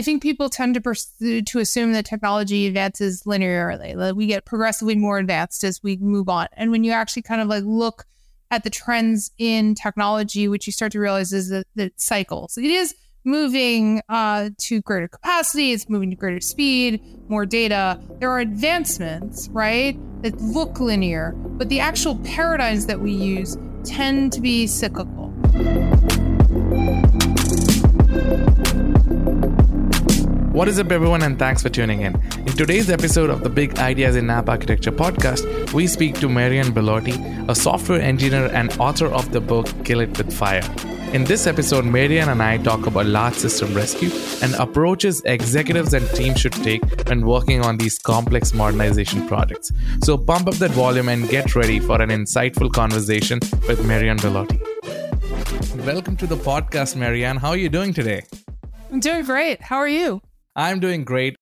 I think people tend to pursue, to assume that technology advances linearly. That we get progressively more advanced as we move on. And when you actually kind of like look at the trends in technology, which you start to realize is that, that cycles. It is moving uh, to greater capacity, it's moving to greater speed, more data. There are advancements, right, that look linear, but the actual paradigms that we use tend to be cyclical. What is up, everyone, and thanks for tuning in. In today's episode of the Big Ideas in App Architecture podcast, we speak to Marianne Bellotti, a software engineer and author of the book Kill It With Fire. In this episode, Marianne and I talk about large system rescue and approaches executives and teams should take when working on these complex modernization projects. So pump up that volume and get ready for an insightful conversation with Marianne Bellotti. Welcome to the podcast, Marianne. How are you doing today? I'm doing great. How are you? I'm doing great.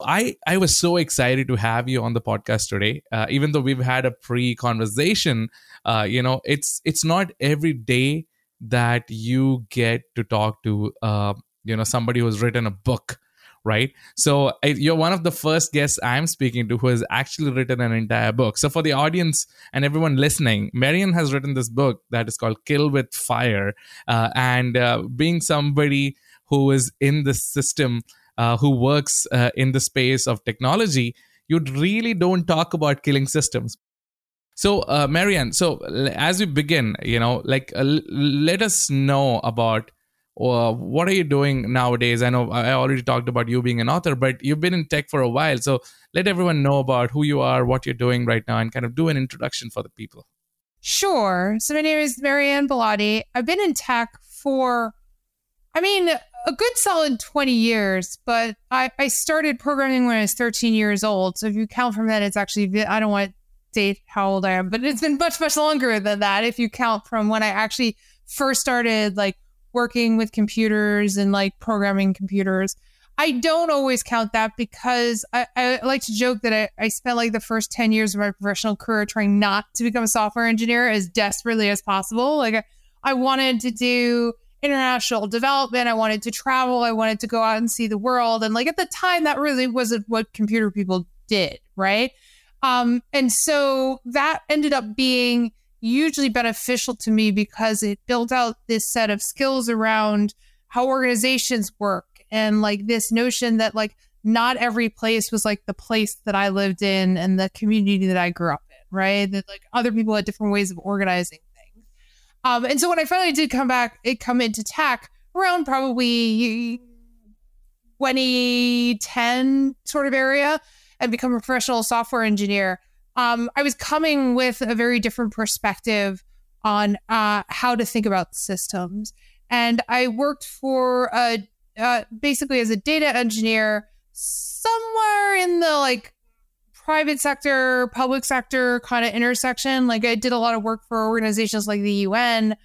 I I was so excited to have you on the podcast today. Uh, even though we've had a pre-conversation, uh, you know, it's it's not every day that you get to talk to uh, you know somebody who's written a book, right? So I, you're one of the first guests I'm speaking to who has actually written an entire book. So for the audience and everyone listening, Marianne has written this book that is called Kill with Fire, uh, and uh, being somebody who is in the system uh, who works uh, in the space of technology, you really don't talk about killing systems. So, uh, Marianne, so as we begin, you know, like uh, let us know about uh, what are you doing nowadays. I know I already talked about you being an author, but you've been in tech for a while. So let everyone know about who you are, what you're doing right now, and kind of do an introduction for the people. Sure. So my name is Marianne Bellotti. I've been in tech for, I mean, a good solid 20 years, but I, I started programming when I was 13 years old. So if you count from that, it's actually, I don't want to date how old I am, but it's been much, much longer than that. If you count from when I actually first started like working with computers and like programming computers. I don't always count that because I, I like to joke that I, I spent like the first 10 years of my professional career trying not to become a software engineer as desperately as possible. Like I, I wanted to do international development. I wanted to travel. I wanted to go out and see the world. And like at the time, that really wasn't what computer people did, right? Um, and so that ended up being hugely beneficial to me because it built out this set of skills around how organizations work and like this notion that like not every place was like the place that I lived in and the community that I grew up in, right? That like other people had different ways of organizing um, and so when I finally did come back, it come into tech around probably 2010 sort of area and become a professional software engineer. Um, I was coming with a very different perspective on uh, how to think about systems. And I worked for a, uh, basically as a data engineer somewhere in the like private sector, public sector kind of intersection. Like I did a lot of work for organizations like the UN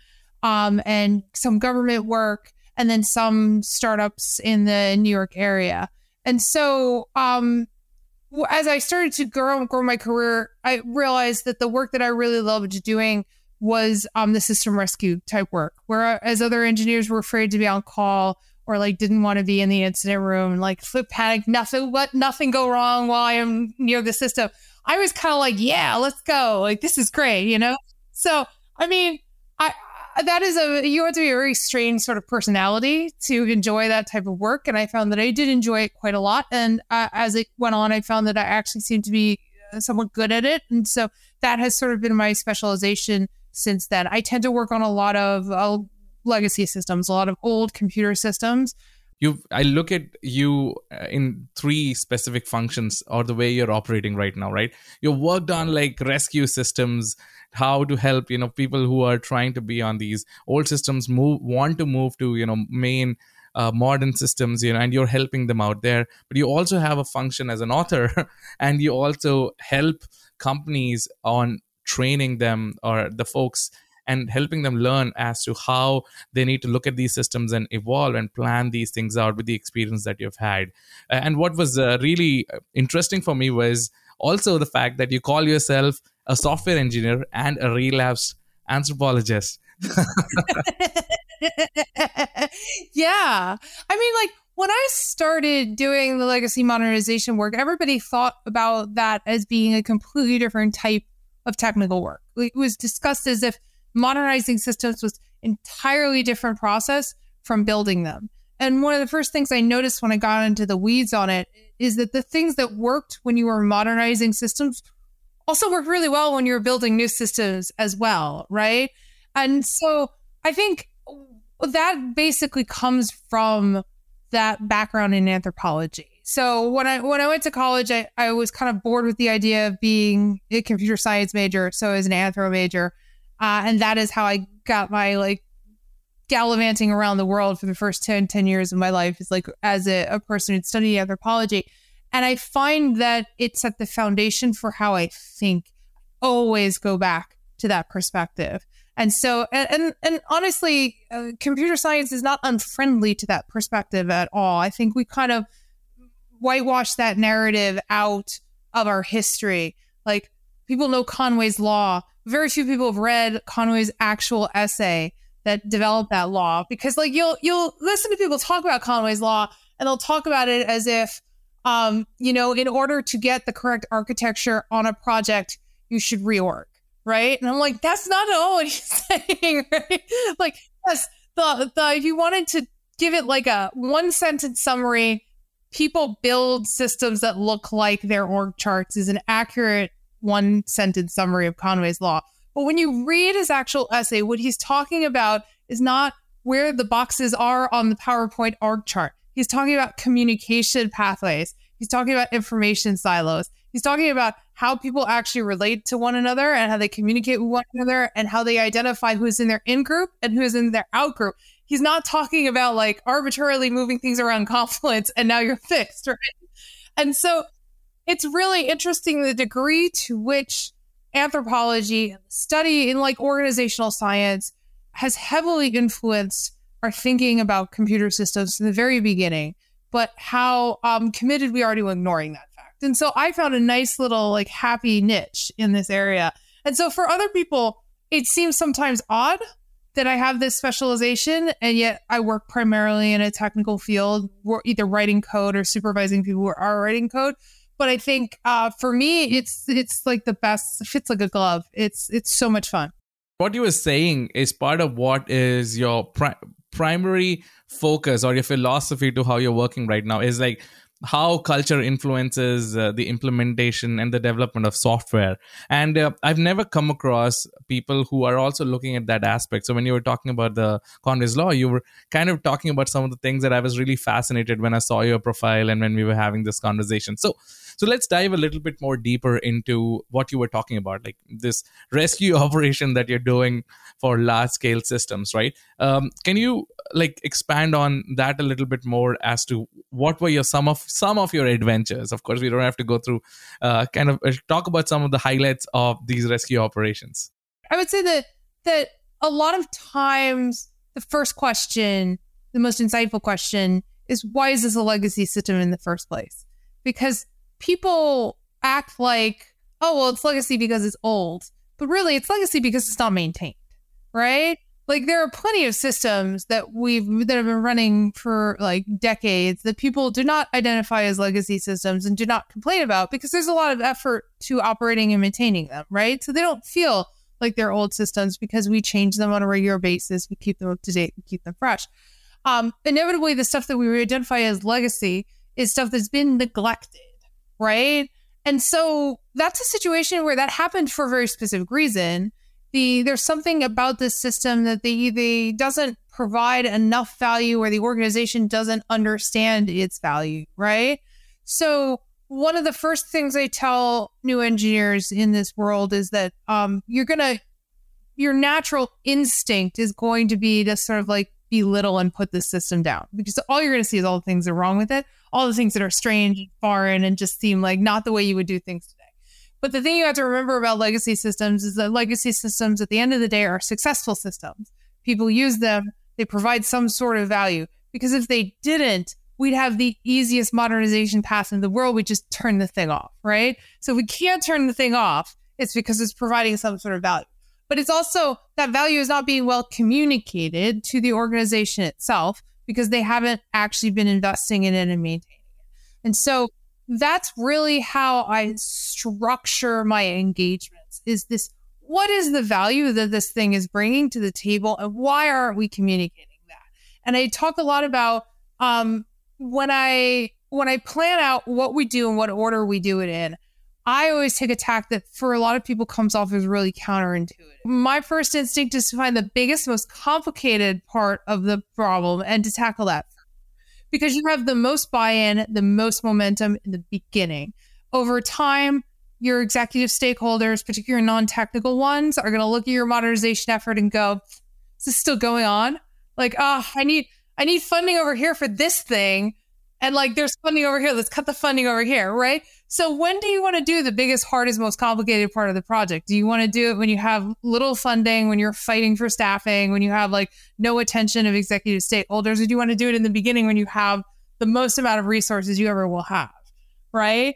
um, and some government work, and then some startups in the New York area. And so, um, as I started to grow grow my career, I realized that the work that I really loved doing was um, the system rescue type work, whereas other engineers were afraid to be on call or like didn't want to be in the incident room, like flip panic, nothing, let nothing go wrong while I am near the system. I was kind of like, yeah, let's go. Like, this is great, you know? So, I mean, I, that is a, you have to be a very strange sort of personality to enjoy that type of work. And I found that I did enjoy it quite a lot. And uh, as it went on, I found that I actually seemed to be uh, somewhat good at it. And so that has sort of been my specialization since then. I tend to work on a lot of, uh, legacy systems, a lot of old computer systems. You, I look at you uh, in three specific functions or the way you're operating right now, right? You've worked on like rescue systems, how to help you know people who are trying to be on these old systems move want to move to you know main uh, modern systems you know and you're helping them out there but you also have a function as an author and you also help companies on training them or the folks and helping them learn as to how they need to look at these systems and evolve and plan these things out with the experience that you've had. And what was uh, really uh, interesting for me was also the fact that you call yourself a software engineer and a relapse anthropologist. yeah. I mean, like, when I started doing the legacy modernization work, everybody thought about that as being a completely different type of technical work. It was discussed as if modernizing systems was an entirely different process from building them. And one of the first things I noticed when I got into the weeds on it is that the things that worked when you were modernizing systems also work really well when you're building new systems as well, right? And so I think that basically comes from that background in anthropology. So when I when I went to college, I, I was kind of bored with the idea of being a computer science major, so as an anthro major, uh, and that is how I got my like gallivanting around the world for the first 10, 10 years of my life is like as a, a person who'd studied anthropology. And I find that it set the foundation for how I think. Always go back to that perspective. And so, and and, and honestly, uh, computer science is not unfriendly to that perspective at all. I think we kind of whitewash that narrative out of our history. Like people know Conway's law. Very few people have read Conway's actual essay that developed that law because like you'll you'll listen to people talk about Conway's law and they'll talk about it as if um, you know, in order to get the correct architecture on a project, you should reorg, right? And I'm like, that's not at all what he's saying, right? Like, yes, the the if you wanted to give it like a one sentence summary, people build systems that look like their org charts is an accurate one sentence summary of Conway's law. But when you read his actual essay, what he's talking about is not where the boxes are on the PowerPoint org chart. He's talking about communication pathways. He's talking about information silos. He's talking about how people actually relate to one another and how they communicate with one another and how they identify who's in their in group and who's in their out group. He's not talking about like arbitrarily moving things around Confluence and now you're fixed, right? And so it's really interesting the degree to which anthropology study in like organizational science has heavily influenced our thinking about computer systems from the very beginning, but how um, committed we are to ignoring that fact. And so I found a nice little like happy niche in this area. And so for other people, it seems sometimes odd that I have this specialization and yet I work primarily in a technical field, either writing code or supervising people who are writing code. But I think uh, for me, it's it's like the best. It fits like a glove. It's it's so much fun. What you were saying is part of what is your pri- primary focus or your philosophy to how you're working right now is like how culture influences uh, the implementation and the development of software and uh, i've never come across people who are also looking at that aspect so when you were talking about the conway's law you were kind of talking about some of the things that i was really fascinated when i saw your profile and when we were having this conversation so so let's dive a little bit more deeper into what you were talking about, like this rescue operation that you're doing for large scale systems, right? Um, can you like expand on that a little bit more as to what were your some of some of your adventures? Of course, we don't have to go through. Uh, kind of uh, talk about some of the highlights of these rescue operations. I would say that that a lot of times the first question, the most insightful question, is why is this a legacy system in the first place? Because people act like, oh, well, it's legacy because it's old. But really, it's legacy because it's not maintained, right? Like there are plenty of systems that we've that have been running for like decades that people do not identify as legacy systems and do not complain about because there's a lot of effort to operating and maintaining them, right? So they don't feel like they're old systems because we change them on a regular basis, we keep them up to date, we keep them fresh. Um, inevitably, the stuff that we identify as legacy is stuff that's been neglected right? And so that's a situation where that happened for a very specific reason. The there's something about this system that the they doesn't provide enough value or the organization doesn't understand its value, right? So one of the first things I tell new engineers in this world is that um, you're gonna your natural instinct is going to be to sort of like belittle and put the system down because all you're going to see is all the things that are wrong with it, all the things that are strange and foreign and just seem like not the way you would do things today. But the thing you have to remember about legacy systems is that legacy systems at the end of the day are successful systems. People use them, they provide some sort of value. Because if they didn't, we'd have the easiest modernization path in the world. We just turn the thing off, right? So we can't turn the thing off. It's because it's providing some sort of value but it's also that value is not being well communicated to the organization itself because they haven't actually been investing in it and maintaining it. And so that's really how I structure my engagements is this what is the value that this thing is bringing to the table and why aren't we communicating that? And I talk a lot about um, when I when I plan out what we do and what order we do it in, I always take a tack that for a lot of people comes off as really counterintuitive. My first instinct is to find the biggest, most complicated part of the problem and to tackle that because you have the most buy in, the most momentum in the beginning. Over time, your executive stakeholders, particularly non technical ones, are going to look at your modernization effort and go, is this still going on? Like, oh, I need. I need funding over here for this thing and like there's funding over here let's cut the funding over here right so when do you want to do the biggest hardest most complicated part of the project? Do you want to do it when you have little funding when you're fighting for staffing when you have like no attention of executive stakeholders or do you want to do it in the beginning when you have the most amount of resources you ever will have right?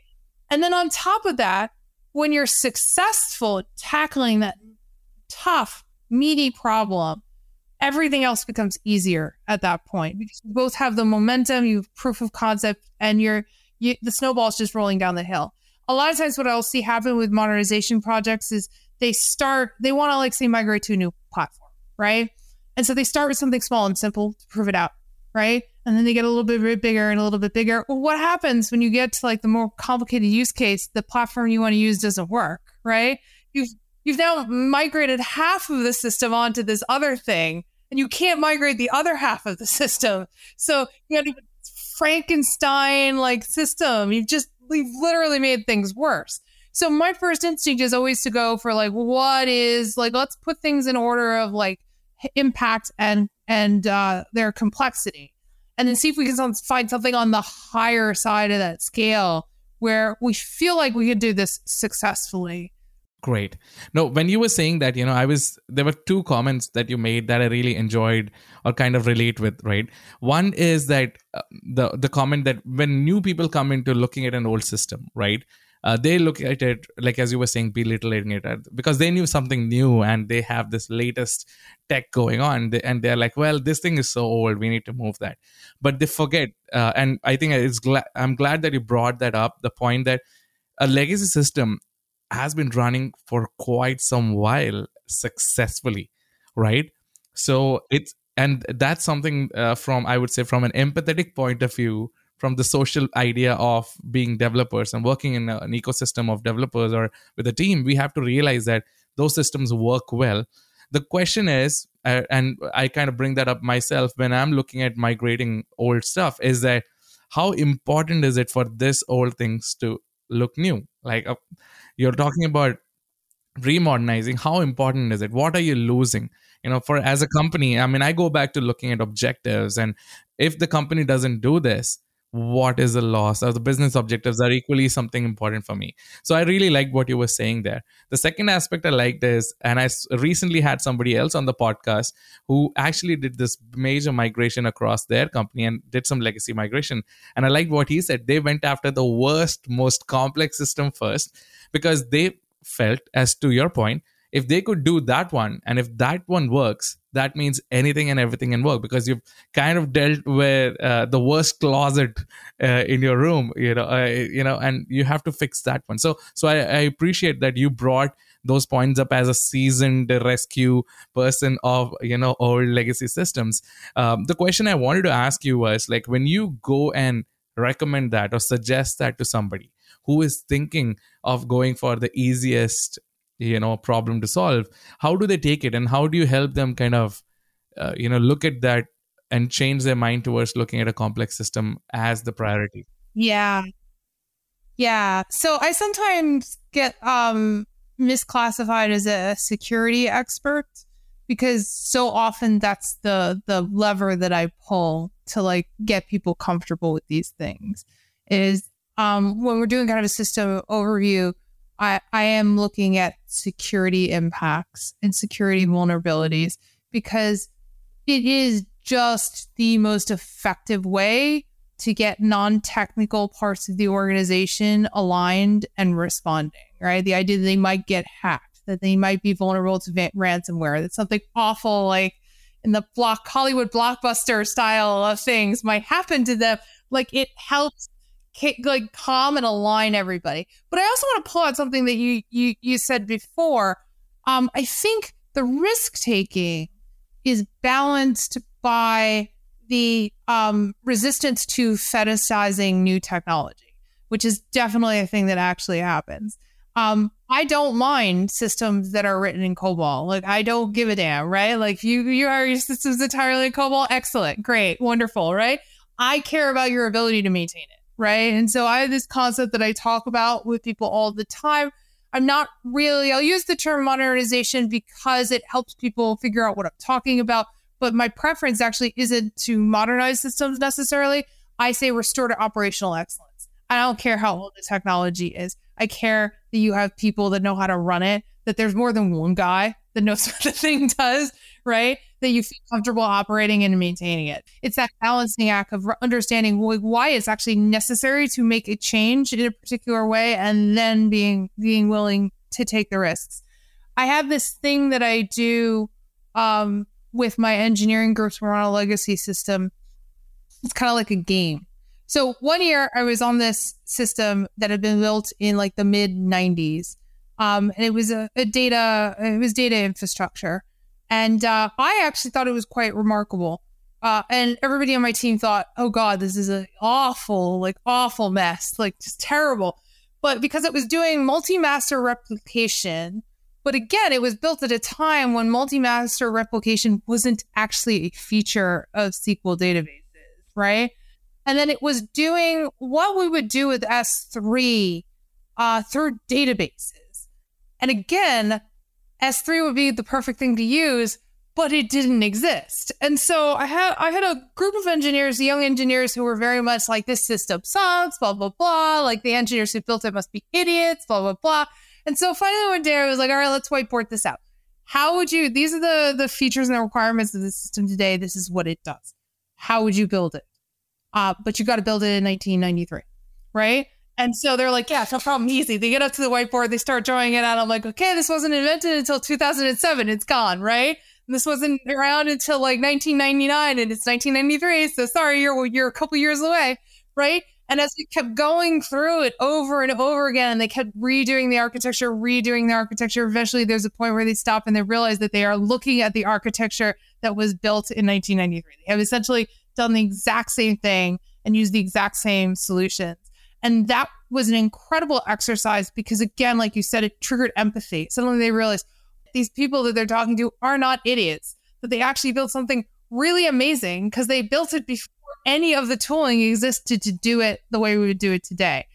And then on top of that when you're successful tackling that tough meaty problem everything else becomes easier at that point because you both have the momentum, you have proof of concept, and you're you, the snowball's just rolling down the hill. A lot of times, what I'll see happen with modernization projects is they start, they want to like say migrate to a new platform, right? And so they start with something small and simple to prove it out, right? And then they get a little bit bigger and a little bit bigger. Well, what happens when you get to like the more complicated use case? The platform you want to use doesn't work, right? You've you've now migrated half of the system onto this other thing and you can't migrate the other half of the system. So you a Frankenstein like system. You've just you've literally made things worse. So my first instinct is always to go for like what is like let's put things in order of like impact and and uh, their complexity, and then see if we can find something on the higher side of that scale where we feel like we could do this successfully. Great. No, when you were saying that, you know, I was there were two comments that you made that I really enjoyed or kind of relate with, right? One is that uh, the the comment that when new people come into looking at an old system, right? Uh, they look at it like as you were saying belittling it because they knew something new and they have this latest tech going on and they're like well this thing is so old we need to move that but they forget uh, and i think it's glad i'm glad that you brought that up the point that a legacy system has been running for quite some while successfully right? So it's and that's something uh, from i would say from an empathetic point of view from the social idea of being developers and working in an ecosystem of developers or with a team we have to realize that those systems work well. The question is uh, and i kind of bring that up myself when i'm looking at migrating old stuff is that how important is it for this old things to look new? Like uh, you're talking about remodernizing. How important is it? What are you losing? You know for as a company i mean i go back to looking at objectives and if the company doesn't do this what is the loss? Or the business objectives are equally something important for me. So i really like what you were saying there. The second aspect i liked is and i recently had somebody else on the podcast who actually did this major migration across their company and did some legacy migration. And i liked what he said. They went after the worst most complex system first because they felt as to your point if they could do that one and if that one works that means anything and everything can work because you've kind of dealt with uh, the worst closet uh, in your room you know uh, you know and you have to fix that one. So so I, I, appreciate that you brought those points up as a seasoned rescue person of you know old legacy systems. Um, the question i wanted to ask you was like when you go and recommend that or suggest that to somebody who is thinking of going for the easiest you know problem to solve how do they take it and how do you help them kind of uh, you know look at that and change their mind towards looking at a complex system as the priority? Yeah. Yeah. So i sometimes get um misclassified as a security expert because so often that's the the lever that i pull to like get people comfortable with these things is um when we're doing kind of a system overview I, I am looking at security impacts and security vulnerabilities because it is just the most effective way to get non-technical parts of the organization aligned and responding right the idea that they might get hacked that they might be vulnerable to ransomware that something awful like in the block Hollywood blockbuster style of things might happen to them. Like it helps like calm and align everybody. But I also want to pull out something that you you you said before. Um, I think the risk taking is balanced by the um, resistance to fetishizing new technology, which is definitely a thing that actually happens. Um, I don't mind systems that are written in COBOL. Like I don't give a damn, right? Like you you are your systems entirely in COBOL. Excellent, great, wonderful, right? I care about your ability to maintain it, right? And so I have this concept that I talk about with people all the time. I'm not really, I'll use the term modernization because it helps people figure out what I'm talking about. But my preference actually isn't to modernize systems necessarily. I say restore to operational excellence. I don't care how old the technology is. I care that you have people that know how to run it, that there's more than one guy that knows what the thing does, right? That you feel comfortable operating and maintaining it. It's that balancing act of understanding why it's actually necessary to make a change in a particular way and then being being willing to take the risks. I have this thing that I do um, with my engineering groups. We're on a legacy system. It's kind of like a game. So one year I was on this system that had been built in like the mid 90s. Um, and it was a, a, data, it was data infrastructure. And uh, I actually thought it was quite remarkable. Uh, and everybody on my team thought, oh God, this is an awful, like awful mess, like just terrible. But because it was doing multi master replication, but again, it was built at a time when multi master replication wasn't actually a feature of SQL databases, right? And then it was doing what we would do with S3 uh, through databases. And again, S3 would be the perfect thing to use, but it didn't exist. And so I had I had a group of engineers, young engineers who were very much like this system sucks, blah blah blah. Like the engineers who built it must be idiots, blah blah blah. And so finally one day I was like, all right, let's whiteboard this out. How would you? These are the the features and the requirements of the system today. This is what it does. How would you build it? uh, but you got to build it in 1993, right? And so they're like, yeah, no problem, easy. They get up to the whiteboard, they start drawing it out. I'm like, okay, this wasn't invented until 2007. It's gone, right? And this wasn't around until like 1999, and it's 1993. So sorry, you're you're a couple years away, right? And as we kept going through it over and over again, and they kept redoing the architecture, redoing the architecture, eventually there's a point where they stop and they realize that they are looking at the architecture that was built in 1993. They have essentially done the exact same thing and used the exact same solutions. And that was an incredible exercise because, again, like you said, it triggered empathy. Suddenly they realized these people that they're talking to are not idiots, that they actually built something really amazing because they built it before any of the tooling existed to do it the way we would do it today.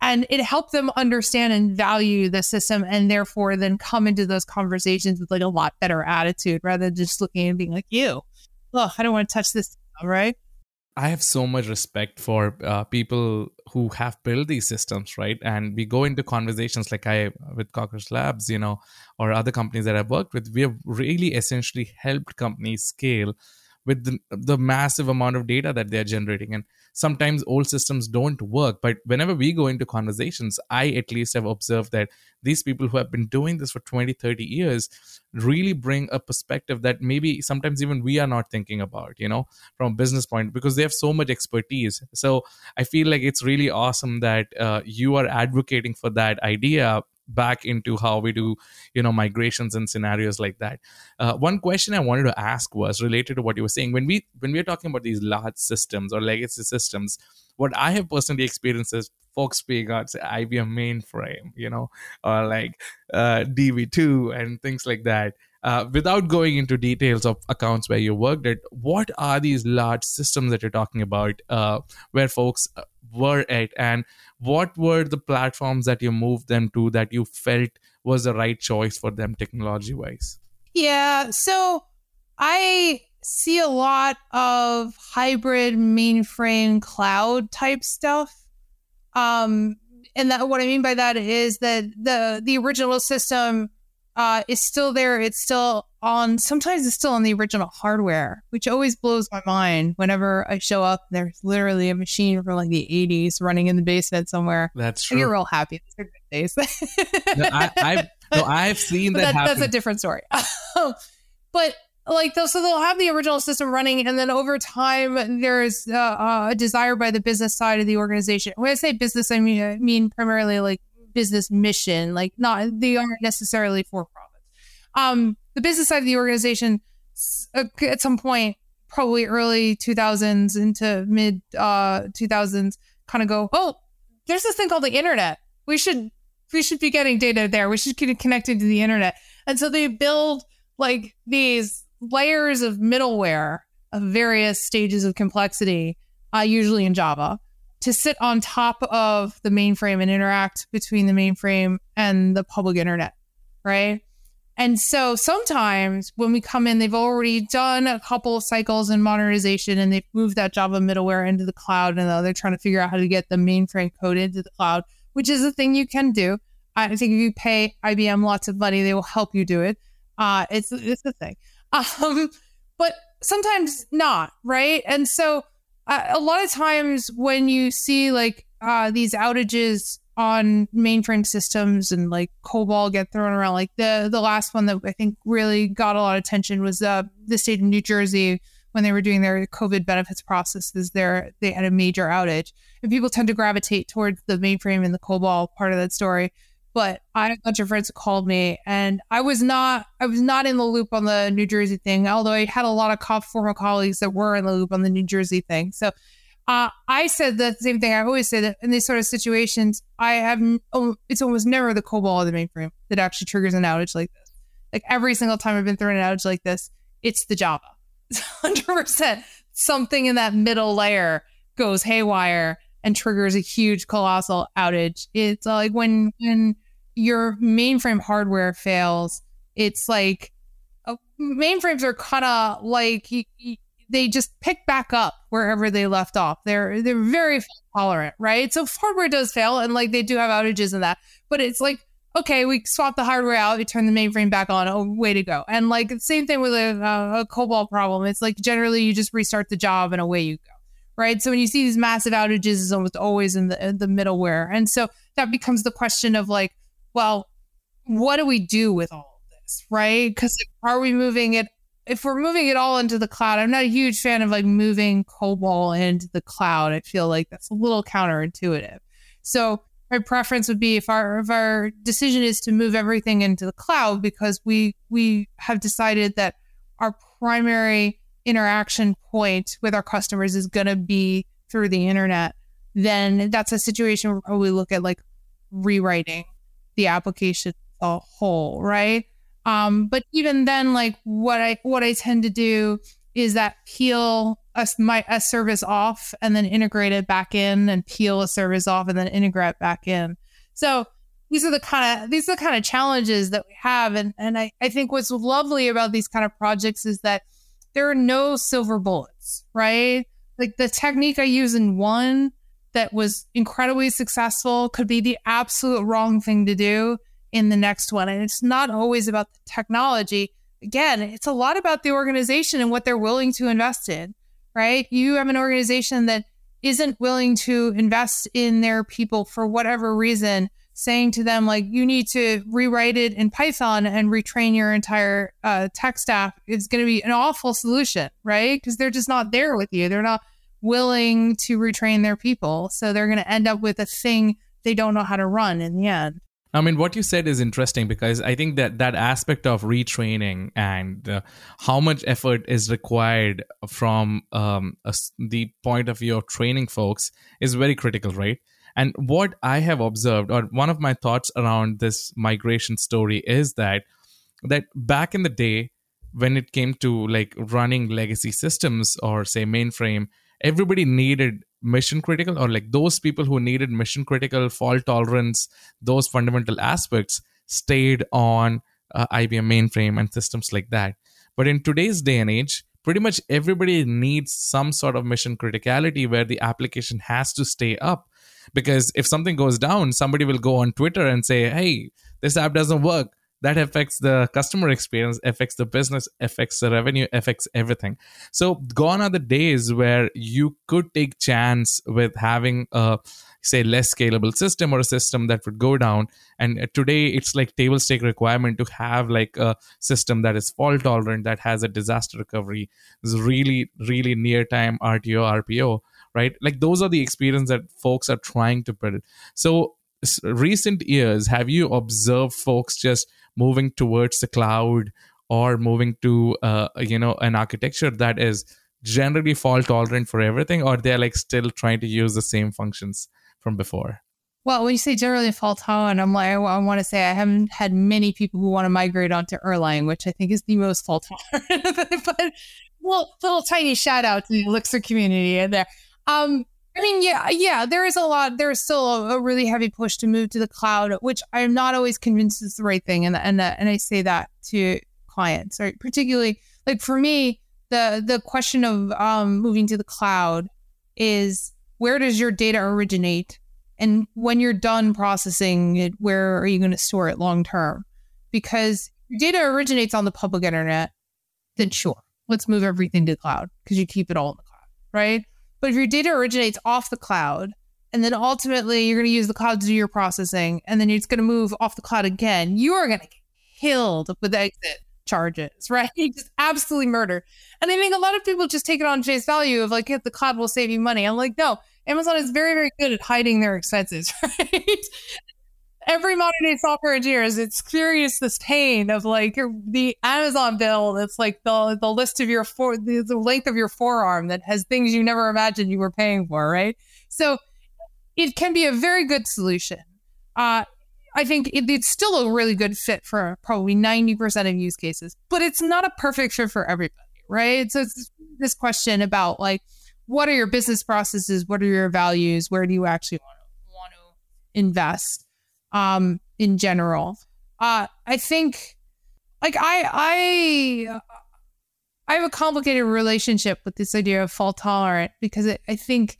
And it helped them understand and value the system and therefore then come into those conversations with like a lot better attitude rather than just looking and being like, you, oh, I don't want to touch this right? I have so much respect for uh, people who have built these systems, right? And we go into conversations like I with Cockroach Labs, you know, or other companies that I've worked with. We have really essentially helped companies scale with the, the massive amount of data that they're generating. And sometimes old systems don't work. But whenever we go into conversations, I at least have observed that these people who have been doing this for 20, 30 years really bring a perspective that maybe sometimes even we are not thinking about, you know, from a business point, because they have so much expertise. So I feel like it's really awesome that uh, you are advocating for that idea back into how we do you know migrations and scenarios like that. Uh, one question i wanted to ask was related to what you were saying. When we when we're talking about these large systems or legacy systems what i have personally experienced is folks being on say ibm mainframe you know or like uh, db2 and things like that. Uh, without going into details of accounts where you worked at, what are these large systems that you're talking about uh, where folks uh, were at? And what were the platforms that you moved them to that you felt was the right choice for them technology wise yeah so i see a lot of hybrid mainframe cloud type stuff. Um and that what i mean by that is that the the original system uh, is still there. It's still on. Sometimes it's still on the original hardware, which always blows my mind. Whenever I show up, there's literally a machine from like the 80s running in the basement somewhere. That's true. you're real happy. Those good days. no, I, have no, I've seen that. that that's a different story. but like they'll, so they'll have the original system running and then over time there's uh, uh, a desire by the business side of the organization when i say business i mean i mean primarily like business mission like not they aren't necessarily for profit um the business side of the organization uh, at some point probably early 2000s into mid uh 2000s kind of go oh there's this thing called the internet. We should we should be getting data there. We should get connected to the internet. And so they build like these layers of middleware of various stages of complexity, uh, usually in Java, to sit on top of the mainframe and interact between the mainframe and the public internet, right? And so sometimes when we come in, they've already done a couple of cycles in modernization and they've moved that Java middleware into the cloud and they're trying to figure out how to get the mainframe code into the cloud, which is a thing you can do. I think if you pay IBM lots of money, they will help you do it. Uh, it's it's a thing. Um, but sometimes not, right? And so a lot of times when you see like uh, these outages on mainframe systems and like COBOL get thrown around, like the the last one that I think really got a lot of attention was uh, the state of New Jersey when they were doing their COVID benefits processes. There they had a major outage, and people tend to gravitate towards the mainframe and the COBOL part of that story but I had a bunch of friends called me, and I was not I was not in the loop on the New Jersey thing. Although I had a lot of former colleagues that were in the loop on the New Jersey thing. So uh, I said the same thing. I always say that in these sort of situations, I have oh, it's almost never the COBOL or the mainframe that actually triggers an outage like this. Like every single time I've been through an outage like this, it's the Java. Hundred percent. Something in that middle layer goes haywire and triggers a huge colossal outage. It's like when when your mainframe hardware fails, it's like uh, mainframes are kind of like they just pick back up wherever they left off. They're they're very tolerant, right? So hardware does fail, and like they do have outages in that, but it's like okay, we swap the hardware out, we turn the mainframe back on. Oh, way to go! And like the same thing with a, a COBOL problem. It's like generally you just restart the job and away you go right? So when you see these massive outages, it's almost always in the in the middleware, and so that becomes the question of like, well, what do we do with all of this, right? Because are we moving it? If we're moving it all into the cloud, I'm not a huge fan of like moving COBOL into the cloud. I feel like that's a little counterintuitive. So my preference would be if our if our decision is to move everything into the cloud because we we have decided that our primary interaction point with our customers is going to be through the internet, then that's a situation where probably look at like rewriting the application a whole, right? Um, but even then, like what I what I tend to do is that peel a, my a service off and then integrate it back in, and peel a service off and then integrate back in. So these are the kind of these are the kind of challenges that we have, and and I I think what's lovely about these kind of projects is that there are no silver bullets, right? Like the technique I use in one that was incredibly successful could be the absolute wrong thing to do in the next one. And it's not always about the technology. Again, it's a lot about the organization and what they're willing to invest in, right? You have an organization that isn't willing to invest in their people for whatever reason saying to them like you need to rewrite it in python and retrain your entire uh, tech staff is going to be an awful solution right? Because they're just not there with you. They're not willing to retrain their people. So they're going to end up with a thing they don't know how to run in the end. I mean, what you said is interesting because I think that that aspect of retraining and uh, how much effort is required from um, a, the point of view of training folks is very critical, right? And what I have observed, or one of my thoughts around this migration story, is that that back in the day, when it came to like running legacy systems or say mainframe, everybody needed mission critical, or like those people who needed mission critical fault tolerance, those fundamental aspects stayed on uh, IBM mainframe and systems like that. But in today's day and age, pretty much everybody needs some sort of mission criticality where the application has to stay up because if something goes down somebody will go on twitter and say hey this app doesn't work. That affects the customer experience affects the business affects the revenue affects everything. So gone are the days where you could take chance with having a say less scalable system or a system that would go down. And uh, today it's like table stake requirement to have like a system that is fault tolerant that has a disaster recovery is really really near time rto rpo right? Like those are the experience that folks are trying to build so recent years have you observed folks just moving towards the cloud or moving to uh, you know an architecture that is generally fault tolerant for everything or they're like still trying to use the same functions from before? Well when you say generally fault tolerant i'm like i, I want to say i haven't had many people who want to migrate onto erlang which i think is the most fault tolerant. But well little tiny shout out to the elixir community in there um I mean, yeah, yeah, there is a lot. There is still a, a, really heavy push to move to the cloud, which I'm not always convinced is the right thing, and and and I say that to clients, right? Particularly, like for me, the the question of um, moving to the cloud is where does your data originate, and when you're done processing it, where are you going to store it long term? Because data originates on the public internet, then sure, let's move everything to the cloud because you keep it all in the cloud, right? But if your data originates off the cloud, and then ultimately you're going to use the cloud to do your processing, and then it's going to move off the cloud again, you are going to get killed with exit charges, right? just absolutely murder. And I think a lot of people just take it on face value of like, yeah, the cloud will save you money. I'm like, no, Amazon is very, very good at hiding their expenses, right? Every modern day software engineer has experienced this pain of like the Amazon bill that's like the the list of your for the, the length of your forearm that has things you never imagined you were paying for, right? So it can be a very good solution. Uh, I think it, it's still a really good fit for probably 90% of use cases, but it's not a perfect fit for everybody, right? So it's this question about like, what are your business processes? What are your values? Where do you actually want to, want to invest? Um, in general. Uh, I think, like I I I have a complicated relationship with this idea of fault tolerant because it, I think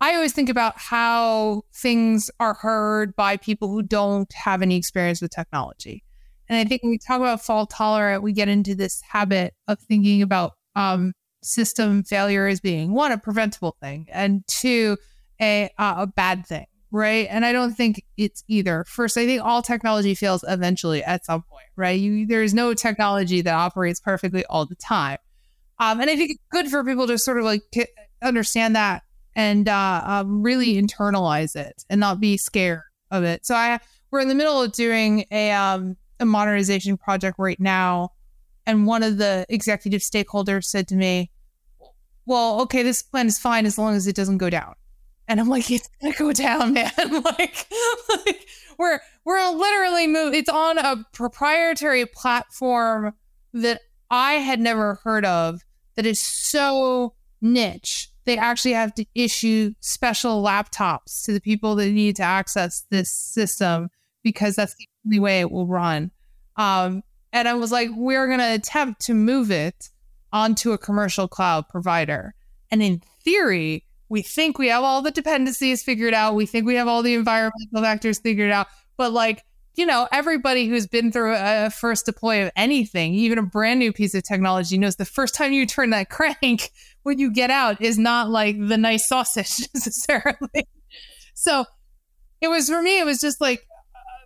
I always think about how things are heard by people who don't have any experience with technology. And I think when we talk about fault tolerant, we get into this habit of thinking about um, system failure as being one, a preventable thing, and two, a, uh, a bad thing right? And I don't think it's either. First, I think all technology fails eventually at some point, right? You, there is no technology that operates perfectly all the time. Um, and I think it's good for people to sort of like understand that and uh, um, really internalize it and not be scared of it. So I we're in the middle of doing a um, a modernization project right now, and one of the executive stakeholders said to me, "Well, okay, this plan is fine as long as it doesn't go down." And I'm like, it's gonna go down, man. like, like we're we're literally move. It's on a proprietary platform that I had never heard of. That is so niche. They actually have to issue special laptops to the people that need to access this system because that's the only way it will run. Um, and I was like, we're going to attempt to move it onto a commercial cloud provider. And in theory, we think we have all the dependencies figured out. We think we have all the environmental factors figured out. But like, you know, everybody who's been through a first deploy of anything, even a brand new piece of technology, knows the first time you turn that crank, when you get out, is not like the nice sausage necessarily. So it was for me, it was just like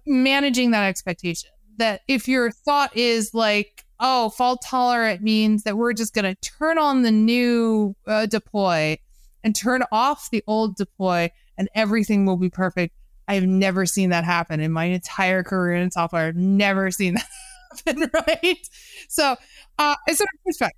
managing that expectation that if your thought is like, oh, fault tolerant means that we're just going to turn on the new uh, deploy and turn off the old deploy and everything will be perfect. I've never seen that happen in my entire career in software. I've never seen that happen, right? So uh, it's a respect.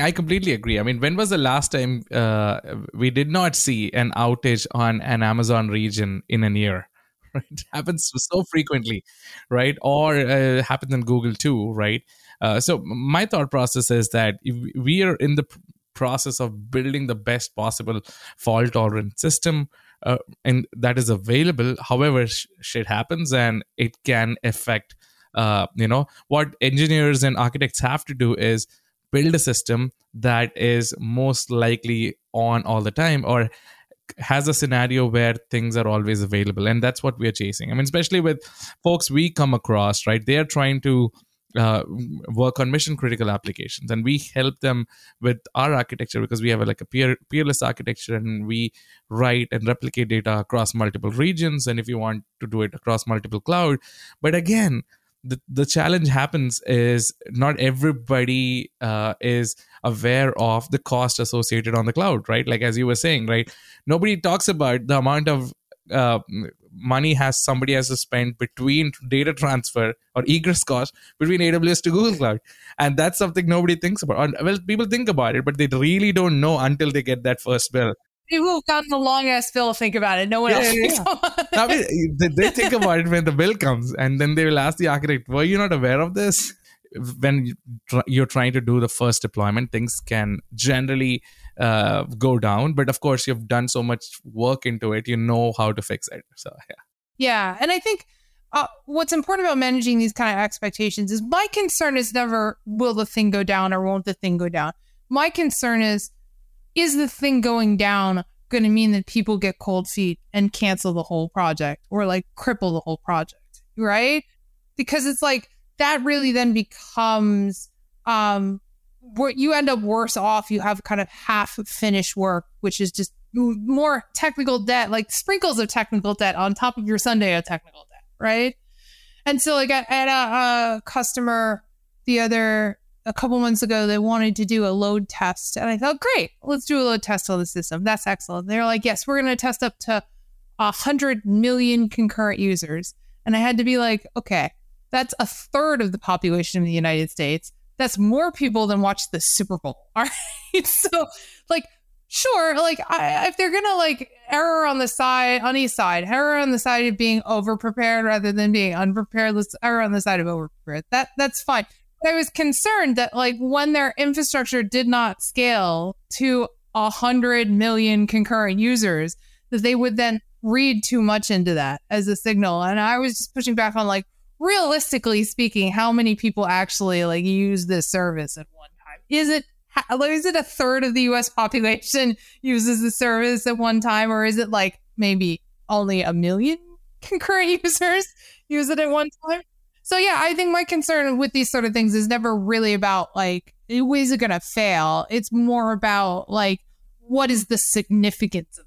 I completely agree. I mean, when was the last time uh, we did not see an outage on an Amazon region in a year? Right, it happens so frequently, right? Or uh, happens in Google too, right? Uh, so my thought process is that we are in the process of building the best possible fault tolerant system uh, and that is available. However sh- shit happens and it can affect uh, you know what engineers and architects have to do is build a system that is most likely on all the time or has a scenario where things are always available. And that's what we are chasing. I mean especially with folks we come across right? They are trying to uh, work on mission critical applications. And we help them with our architecture because we have a, like a peer, peerless architecture and we write and replicate data across multiple regions. And if you want to do it across multiple cloud but again the, the challenge happens is not everybody uh, is aware of the cost associated on the cloud right? Like as you were saying right? Nobody talks about the amount of uh, money has somebody has to spend between data transfer or egress cost between AWS to Google Cloud, and that's something nobody thinks about. Well, people think about it, but they really don't know until they get that first bill. People who've gotten the long ass bill think about it. No one yeah, else thinks yeah. I mean, they think about it when the bill comes, and then they will ask the architect, "Were you not aware of this?" When you're trying to do the first deployment, things can generally uh, go down. But of course, you've done so much work into it, you know how to fix it. So yeah. Yeah, and I think uh, what's important about managing these kind of expectations is my concern is never will the thing go down or won't the thing go down. My concern is is the thing going down going to mean that people get cold feet and cancel the whole project or like cripple the whole project, right? Because it's like that really then becomes um you end up worse off. You have kind of half finished work, which is just more technical debt, like sprinkles of technical debt on top of your sundae of technical debt, right? And so, like, I had a, a customer the other a couple months ago, they wanted to do a load test, and I thought, great, let's do a load test on the system. That's excellent. They're like, yes, we're going to test up to hundred million concurrent users, and I had to be like, okay, that's a third of the population of the United States that's more people than watch the Super Bowl. All right. So, like, sure, like, I, if they're going to like error on the side, on each side, error on the side of being over prepared rather than being unprepared, let's error on the side of over prepared. That, that's fine. But I was concerned that, like, when their infrastructure did not scale to a hundred million concurrent users, that they would then read too much into that as a signal. And I was just pushing back on, like, realistically speaking, how many people actually like use this service at one time? Is it is it a third of the U.S. population uses the service at one time, or is it like maybe only a million concurrent users use it at one time? So yeah, I think my concern with these sort of things is never really about like is it going to fail. It's more about like what is the significance of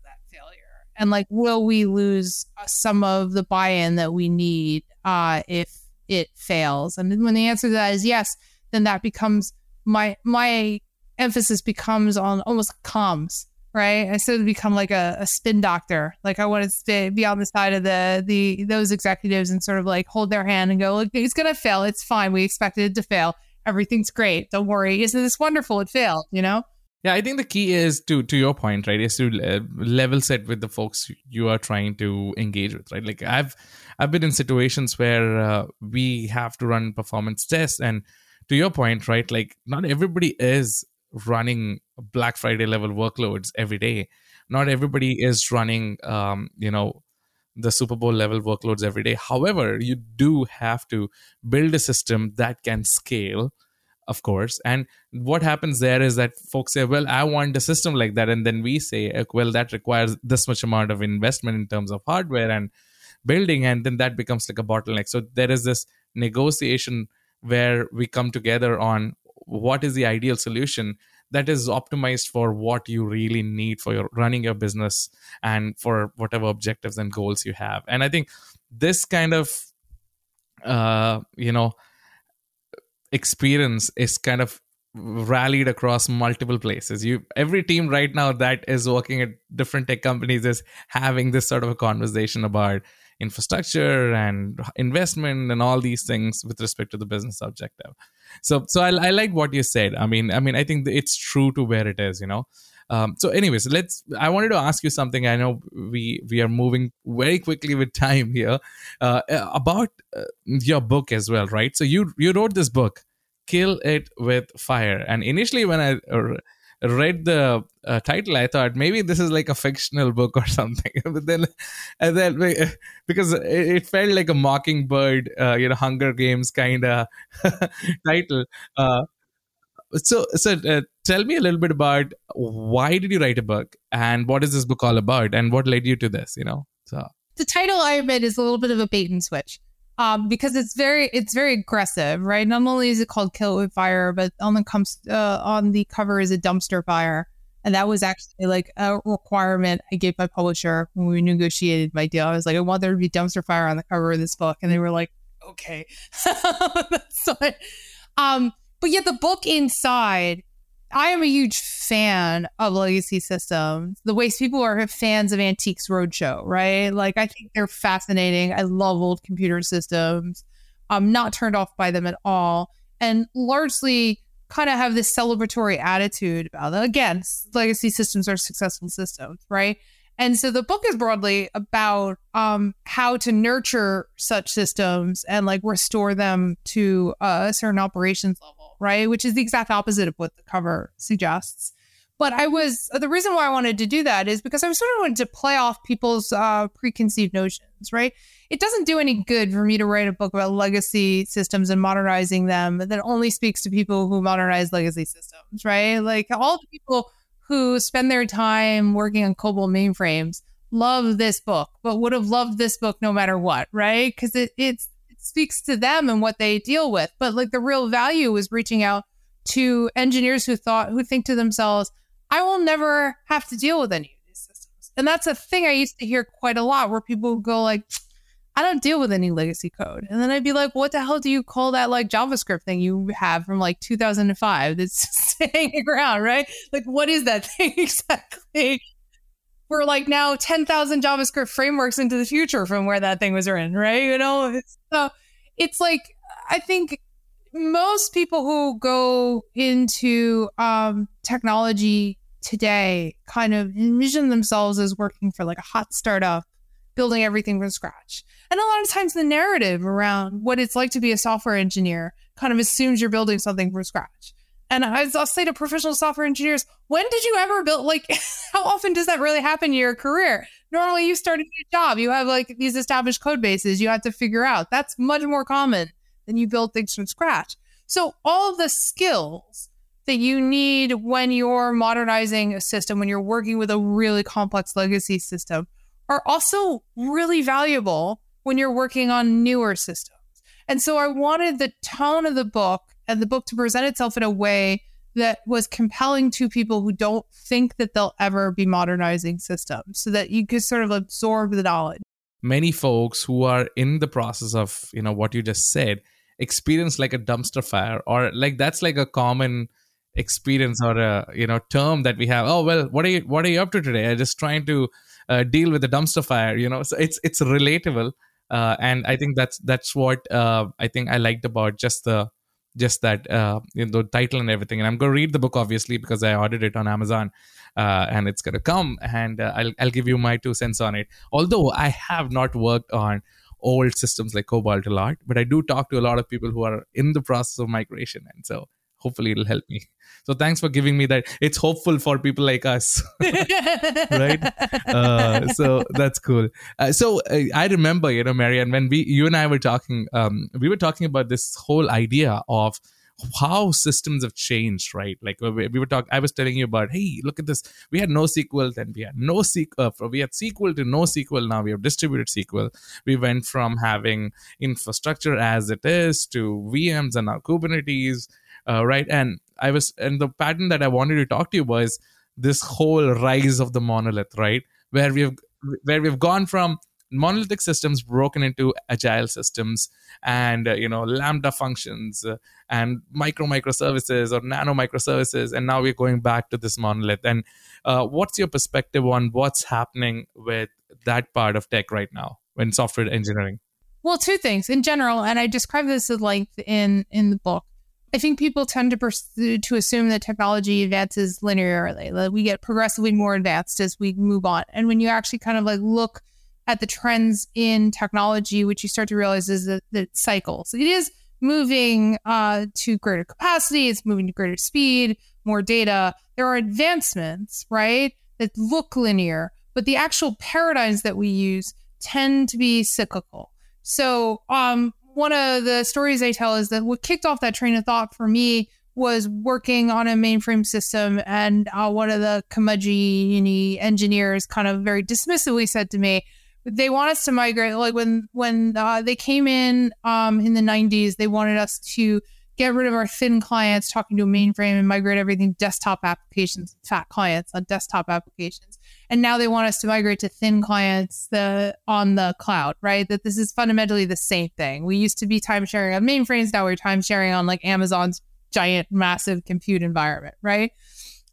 and like will we lose some of the buy-in that we need uh, if it fails. And when the answer to that is yes, then that becomes my my emphasis becomes on almost comms, right? I sort of become like a, a spin doctor. Like I want to be on the side of the the those executives and sort of like hold their hand and go, look, it's gonna fail. It's fine. We expected it to fail. Everything's great. Don't worry. Isn't this wonderful? It failed. You know. Yeah, I think the key is to to your point, right? Is to level set with the folks you are trying to engage with, right? Like I've I've been in situations where uh, we have to run performance tests, and to your point, right? Like not everybody is running Black Friday level workloads every day. Not everybody is running, um, you know, the Super Bowl level workloads every day. However, you do have to build a system that can scale of course. And what happens there is that folks say well i want a system like that. And then we say well that requires this much amount of investment in terms of hardware and building. And then that becomes like a bottleneck. So there is this negotiation where we come together on what is the ideal solution that is optimized for what you really need for your running your business and for whatever objectives and goals you have. And i think this kind of uh you know experience is kind of rallied across multiple places. You every team right now that is working at different tech companies is having this sort of a conversation about infrastructure and investment and all these things with respect to the business objective. So so i, I like what you said. I mean i mean i think it's true to where it is you know? Um, so anyways let's i wanted to ask you something. I know we we are moving very quickly with time here. Uh, about uh, your book as well right? So you you wrote this book kill it with fire. And initially when i read the uh, title i thought maybe this is like a fictional book or something. But then and then because it, felt like a mockingbird uh, you know hunger games kind of title. Uh, so so uh, tell me a little bit about why did you write a book and what is this book all about and what led you to this you know? So the title i admit is a little bit of a bait and switch um, because it's very it's very aggressive right not only is it called kill it with fire but on the comes uh, on the cover is a dumpster fire and that was actually like a requirement I gave my publisher when we negotiated my deal. I was like, I want there to be dumpster fire on the cover of this book. And they were like, okay. so, um, but yet the book inside, I am a huge fan of legacy systems. The ways people are fans of Antiques Roadshow, right? Like I think they're fascinating. I love old computer systems. I'm not turned off by them at all. And largely kind of have this celebratory attitude about them. Again, legacy systems are successful systems, right? And so the book is broadly about um, how to nurture such systems and like restore them to a certain operations level, right? Which is the exact opposite of what the cover suggests. But I was the reason why I wanted to do that is because I was sort of wanted to play off people's uh, preconceived notions, right? It doesn't do any good for me to write a book about legacy systems and modernizing them that only speaks to people who modernize legacy systems, right? Like all the people who spend their time working on COBOL mainframes love this book, but would have loved this book no matter what, right? Because it, it speaks to them and what they deal with. But like the real value is reaching out to engineers who thought who think to themselves, I will never have to deal with any of these systems. And that's a thing I used to hear quite a lot where people go like, I don't deal with any legacy code. And then I'd be like, what the hell do you call that like JavaScript thing you have from like 2005 that's hanging around, right? Like, what is that thing exactly? We're like now 10,000 JavaScript frameworks into the future from where that thing was written, right? You know, so it's like, I think most people who go into um, technology today kind of envision themselves as working for like a hot startup, building everything from scratch. And a lot of times the narrative around what it's like to be a software engineer kind of assumes you're building something from scratch. And I'll say to professional software engineers, when did you ever build, like, how often does that really happen in your career? Normally, you start a new job, you have like these established code bases you have to figure out. That's much more common than you build things from scratch. So, all the skills that you need when you're modernizing a system, when you're working with a really complex legacy system, are also really valuable when you're working on newer systems. And so, I wanted the tone of the book and the book to present itself in a way that was compelling to people who don't think that they'll ever be modernizing systems so that you could sort of absorb the knowledge. Many folks who are in the process of you know what you just said experience like a dumpster fire or like that's like a common experience or a you know term that we have. Oh well what are you what are you up to today? I'm just trying to uh, deal with the dumpster fire you know? So it's it's relatable uh, and i think that's that's what uh, i think i liked about just the just that uh, you know the title and everything and i'm going to read the book obviously because i ordered it on amazon uh, and it's going to come and uh, I'll, I'll give you my two cents on it although i have not worked on old systems like COBOL a lot, but I do talk to a lot of people who are in the process of migration. And so hopefully it'll help me. So thanks for giving me that. It's hopeful for people like us, right? Uh, so that's cool. Uh, so uh, I remember, you know, Marianne, when we, you and I were talking, um, we were talking about this whole idea of how systems have changed, right? Like we, were talking, I was telling you about, hey, look at this. We had NoSQL, then we had no SQL, uh, we had SQL to NoSQL. Now we have distributed SQL. We went from having infrastructure as it is to VMs and now Kubernetes, uh, right? And I was, and the pattern that I wanted to talk to you was this whole rise of the monolith, right? Where we've where we've gone from monolithic systems broken into agile systems and uh, you know lambda functions uh, and micro microservices or nano microservices and now we're going back to this monolith and uh, what's your perspective on what's happening with that part of tech right now in software engineering well two things in general and i describe this at length in in the book I think people tend to pursue, to assume that technology advances linearly. That we get progressively more advanced as we move on. And when you actually kind of like look at the trends in technology, which you start to realize is that, that cycles. It is moving uh, to greater capacity, it's moving to greater speed, more data. There are advancements, right, that look linear, but the actual paradigms that we use tend to be cyclical. So, um, one of the stories I tell is that what kicked off that train of thought for me was working on a mainframe system, and uh, one of the curmudgeon engineers kind of very dismissively said to me, "They want us to migrate. Like when when uh, they came in um, in the '90s, they wanted us to." Get rid of our thin clients talking to a mainframe and migrate everything desktop applications, fat clients on desktop applications. And now they want us to migrate to thin clients the on the cloud, right? That this is fundamentally the same thing. We used to be time sharing on mainframes, now we're time sharing on like Amazon's giant, massive compute environment, right?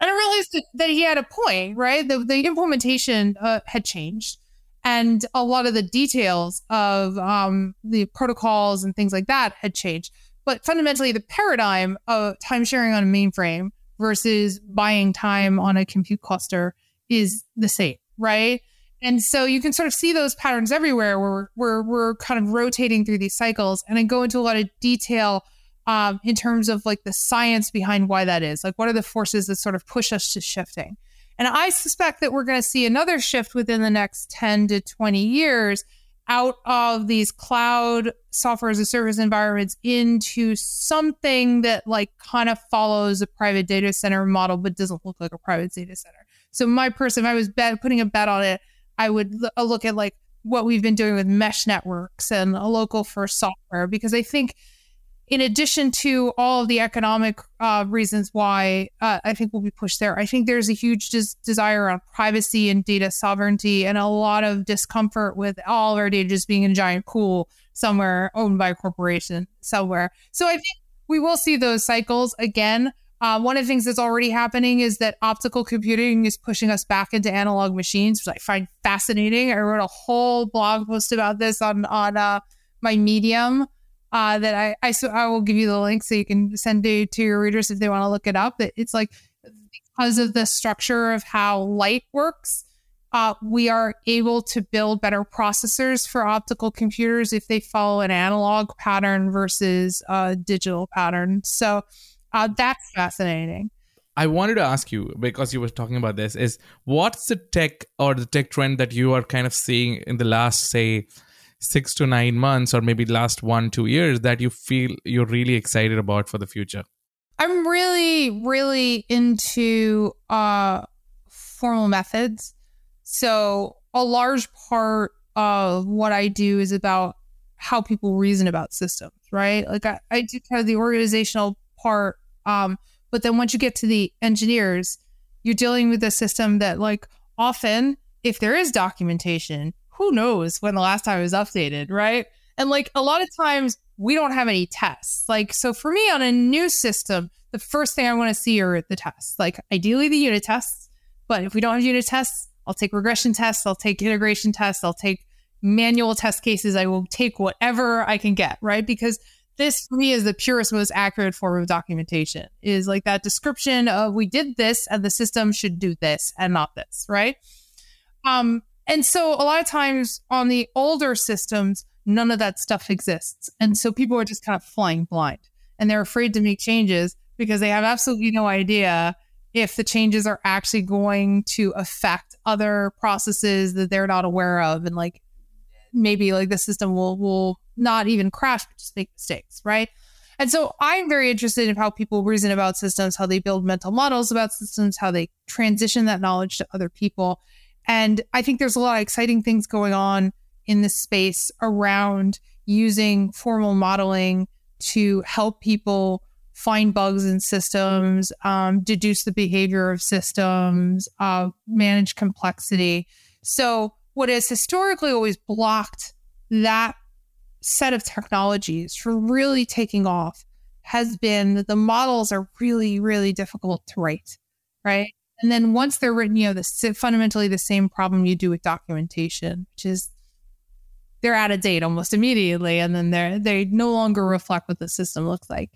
And I realized that, he had a point, right? The, the implementation uh, had changed, and a lot of the details of um, the protocols and things like that had changed. But fundamentally, the paradigm of time sharing on a mainframe versus buying time on a compute cluster is the same, right? And so you can sort of see those patterns everywhere where we're, we're kind of rotating through these cycles. And I go into a lot of detail um, in terms of like the science behind why that is. Like, what are the forces that sort of push us to shifting? And I suspect that we're going to see another shift within the next 10 to 20 years out of these cloud software as a service environments into something that like kind of follows a private data center model but doesn't look like a private data center. So my person, if I was bet, putting a bet on it, I would look at like what we've been doing with mesh networks and a local first software because I think in addition to all of the economic uh, reasons why uh, I think we'll be pushed there, I think there's a huge des- desire on privacy and data sovereignty and a lot of discomfort with all of our data just being in a giant pool somewhere owned by a corporation somewhere. So I think we will see those cycles again. Uh, one of the things that's already happening is that optical computing is pushing us back into analog machines, which I find fascinating. I wrote a whole blog post about this on on uh, my Medium uh, that I, I so I will give you the link so you can send it to your readers if they want to look it up. It's like because of the structure of how light works, uh, we are able to build better processors for optical computers if they follow an analog pattern versus a digital pattern. So uh, that's fascinating. I wanted to ask you because you were talking about this is what's the tech or the tech trend that you are kind of seeing in the last say six to nine months or maybe last one two years that you feel you're really excited about for the future? I'm really really into uh formal methods. So a large part of what i do is about how people reason about systems right? Like i, I do kind of the organizational part um but then once you get to the engineers you're dealing with a system that like often if there is documentation who knows when the last time it was updated, right? And like a lot of times we don't have any tests. Like, so for me on a new system, the first thing I want to see are the tests. Like, ideally the unit tests. But if we don't have unit tests, I'll take regression tests, I'll take integration tests, I'll take manual test cases. I will take whatever I can get, right? Because this for me is the purest, most accurate form of documentation is like that description of we did this and the system should do this and not this, right? Um, and so a lot of times on the older systems, none of that stuff exists. And so people are just kind of flying blind and they're afraid to make changes because they have absolutely no idea if the changes are actually going to affect other processes that they're not aware of. And like maybe like the system will will not even crash but just make mistakes right? And so i'm very interested in how people reason about systems how they build mental models about systems how they transition that knowledge to other people and I think there's a lot of exciting things going on in this space around using formal modeling to help people find bugs in systems, um, deduce the behavior of systems, uh, manage complexity. So, what has historically always blocked that set of technologies from really taking off has been that the models are really, really difficult to write, right? And then once they're written, you know, fundamentally the same problem you do with documentation, which is they're out of date almost immediately, and then they're they no longer reflect what the system looks like.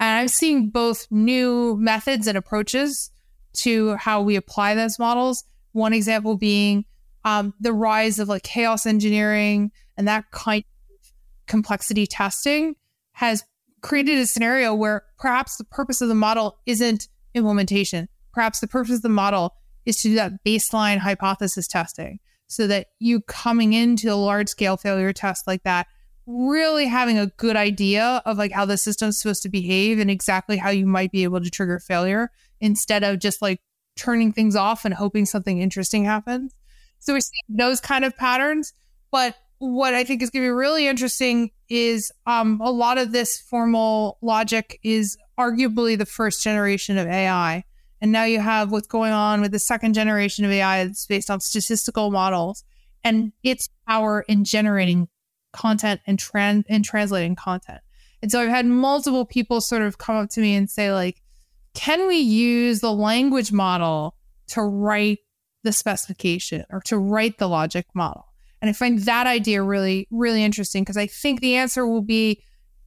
And I'm seeing both new methods and approaches to how we apply those models. One example being um, the rise of like chaos engineering and that kind of complexity testing has created a scenario where perhaps the purpose of the model isn't implementation perhaps the purpose of the model is to do that baseline hypothesis testing so that you coming into a large scale failure test like that really having a good idea of like how the system's supposed to behave and exactly how you might be able to trigger failure instead of just like turning things off and hoping something interesting happens. So we see those kind of patterns. But what I think is going to be really interesting is um, a lot of this formal logic is arguably the first generation of AI. And now you have what's going on with the second generation of AI that's based on statistical models and its power in generating content and trans and translating content. And so I've had multiple people sort of come up to me and say, like, can we use the language model to write the specification or to write the logic model? And I find that idea really, really interesting because I think the answer will be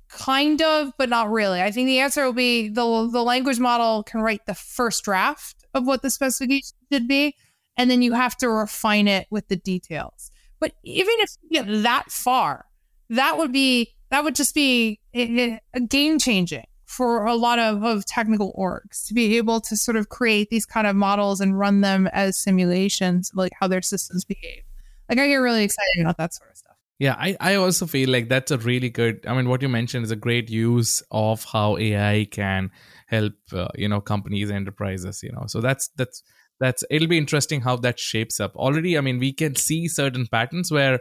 kind of, but not really. I think the answer will be the the language model can write the first draft of what the specification should be, and then you have to refine it with the details. But even if you get that far, that would be that would just be a, a game changing for a lot of, of technical orgs to be able to sort of create these kind of models and run them as simulations, like how their systems behave. Like I get really excited about that sort of stuff. Yeah, I, I also feel like that's a really good. I mean, what you mentioned is a great use of how AI can help uh, you know companies, enterprises. You know, so that's that's that's it'll be interesting how that shapes up. Already, I mean, we can see certain patterns where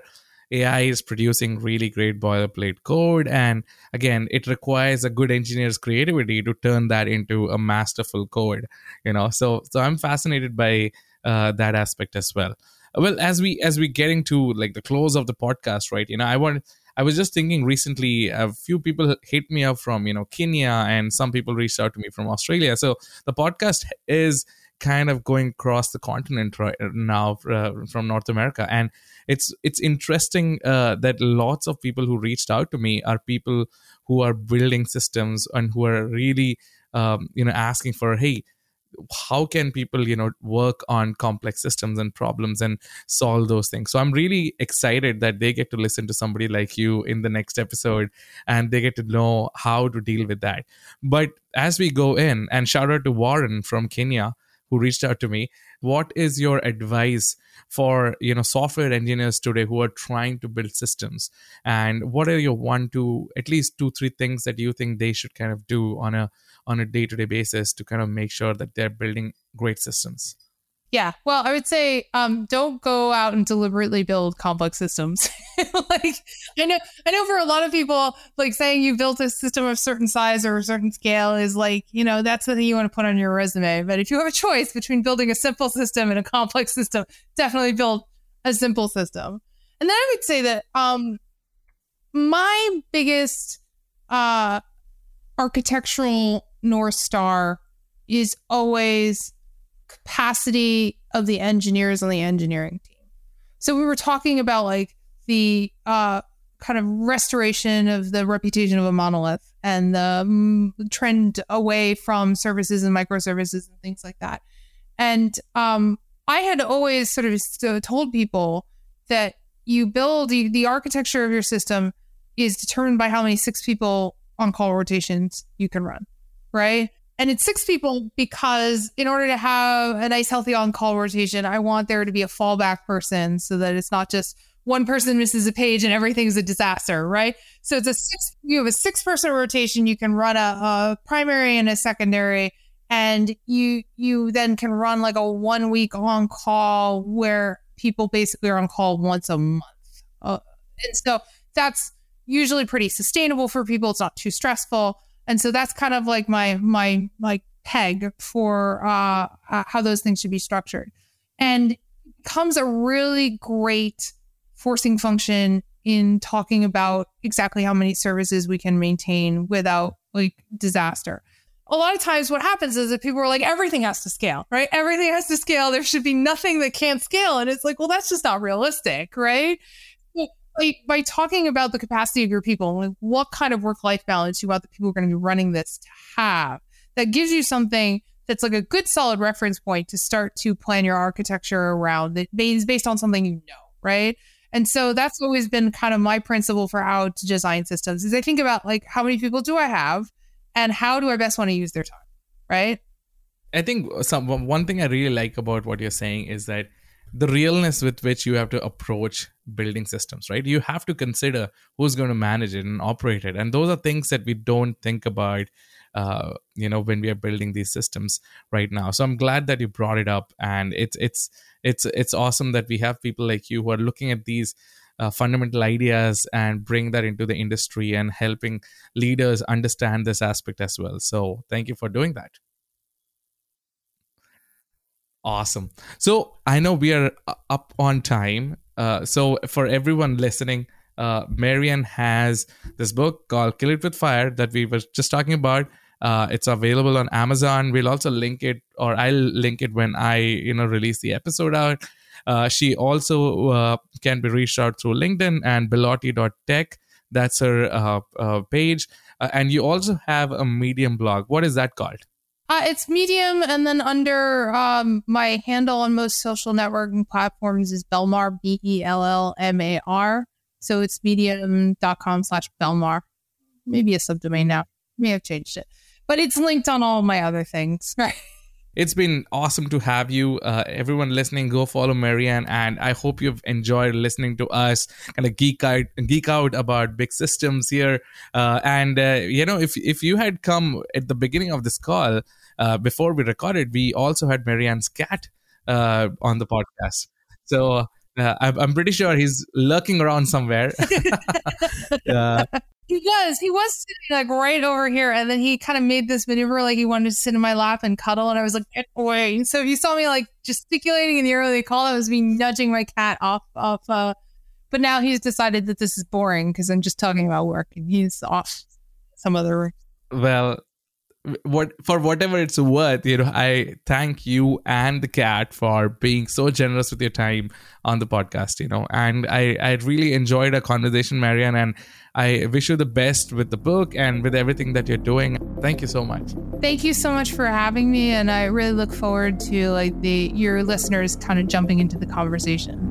AI is producing really great boilerplate code. And again, it requires a good engineer's creativity to turn that into a masterful code, you know. So so I'm fascinated by uh, that aspect as well. Well, as we as we getting to like the close of the podcast, right? You know, I want I was just thinking recently, a few people hit me up from, you know, Kenya and some people reached out to me from Australia. So the podcast is kind of going across the continent right now uh, from North America. And it's it's interesting uh, that lots of people who reached out to me are people who are building systems and who are really um, you know asking for hey how can people you know work on complex systems and problems and solve those things? So i'm really excited that they get to listen to somebody like you in the next episode and they get to know how to deal with that. But as we go in and shout out to warren from kenya who reached out to me what is your advice for you know software engineers today who are trying to build systems? And what are your one two at least two three things that you think they should kind of do on a on a day-to-day basis to kind of make sure that they're building great systems yeah. Well, I would say um, don't go out and deliberately build complex systems. like I know, I know for a lot of people, like saying you built a system of certain size or a certain scale is like, you know, that's something you want to put on your resume. But if you have a choice between building a simple system and a complex system, definitely build a simple system. And then I would say that um, my biggest uh, architectural north star is always capacity of the engineers on the engineering team. So we were talking about like the uh, kind of restoration of the reputation of a monolith and the mm, trend away from services and microservices and things like that. And um, I had always sort of told people that you build the, the architecture of your system is determined by how many six people on call rotations you can run, right? And it's six people because in order to have a nice, healthy on call rotation, I want there to be a fallback person so that it's not just one person misses a page and everything's a disaster, right? So it's a six, you have a six person rotation. You can run a, a primary and a secondary and you you then can run like a one week on call where people basically are on call once a month uh, and so that's usually pretty sustainable for people it's not too stressful and so that's kind of like my my like peg for uh, uh, how those things should be structured. And comes a really great forcing function in talking about exactly how many services we can maintain without like disaster. A lot of times what happens is that people are like everything has to scale, right? Everything has to scale. There should be nothing that can't scale and it's like, well that's just not realistic, right? By, by talking about the capacity of your people, like what kind of work life balance you want the people who are going to be running this to have, that gives you something that's like a good solid reference point to start to plan your architecture around that is based on something you know, right? And so that's always been kind of my principle for how to design systems is I think about like how many people do I have and how do I best want to use their time, right? I think some one thing I really like about what you're saying is that the realness with which you have to approach building systems right? You have to consider who's going to manage it and operate it. And those are things that we don't think about uh, you know when we are building these systems right now. So i'm glad that you brought it up and it's it's it's it's awesome that we have people like you who are looking at these uh, fundamental ideas and bring that into the industry and helping leaders understand this aspect as well. So thank you for doing that Awesome. So I know we are up on time. Uh, so for everyone listening, uh, Marianne has this book called Kill It With Fire that we were just talking about. Uh, it's available on Amazon. We'll also link it, or I'll link it when I, you know, release the episode out. Uh, she also uh, can be reached out through LinkedIn and Bellotti.tech. That's her uh, uh, page. Uh, and you also have a Medium blog. What is that called? Uh, it's Medium, and then under um, my handle on most social networking platforms is Bellmar, B E L L M A R. So it's medium.com slash Bellmar. Maybe a subdomain now. May have changed it, but it's linked on all my other things. Right. It's been awesome to have you. Uh, everyone listening, go follow Marianne, and I hope you've enjoyed listening to us kind of geek out, geek out about big systems here. Uh, and uh, you know, if if you had come at the beginning of this call uh, before we recorded, we also had Marianne's cat uh, on the podcast. So uh, I'm, pretty sure he's lurking around somewhere. he was. He was sitting like right over here, and then he kind of made this maneuver like he wanted to sit in my lap and cuddle, and I was like, "Get away!" So if you saw me like gesticulating in the early call, I was me nudging my cat off off. Uh, but now he's decided that this is boring because I'm just talking about work, and he's off some other. Well, what for whatever it's worth you know i thank you and the cat for being so generous with your time on the podcast you know and i i really enjoyed our conversation marianne and i wish you the best with the book and with everything that you're doing. Thank you so much. Thank you so much for having me and i really look forward to like the your listeners kind of jumping into the conversation